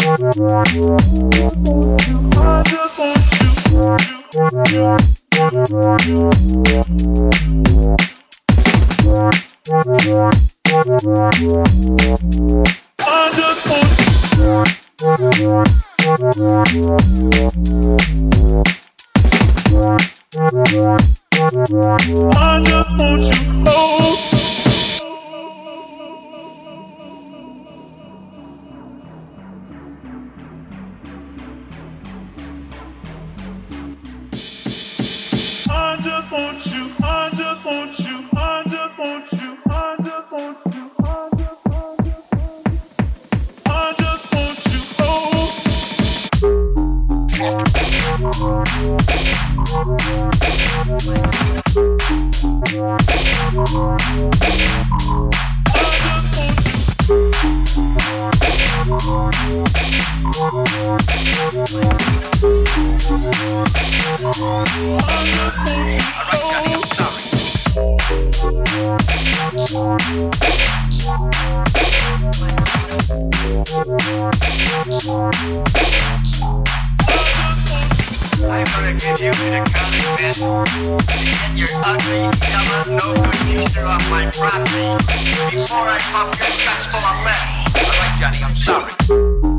I just want you. I just want you. I just want you. I just want you. I just want you. I just want you. I just want you close. Before I pump your guts full of lead. Alright, Johnny, I'm sorry.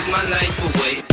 Take my life away.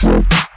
Thank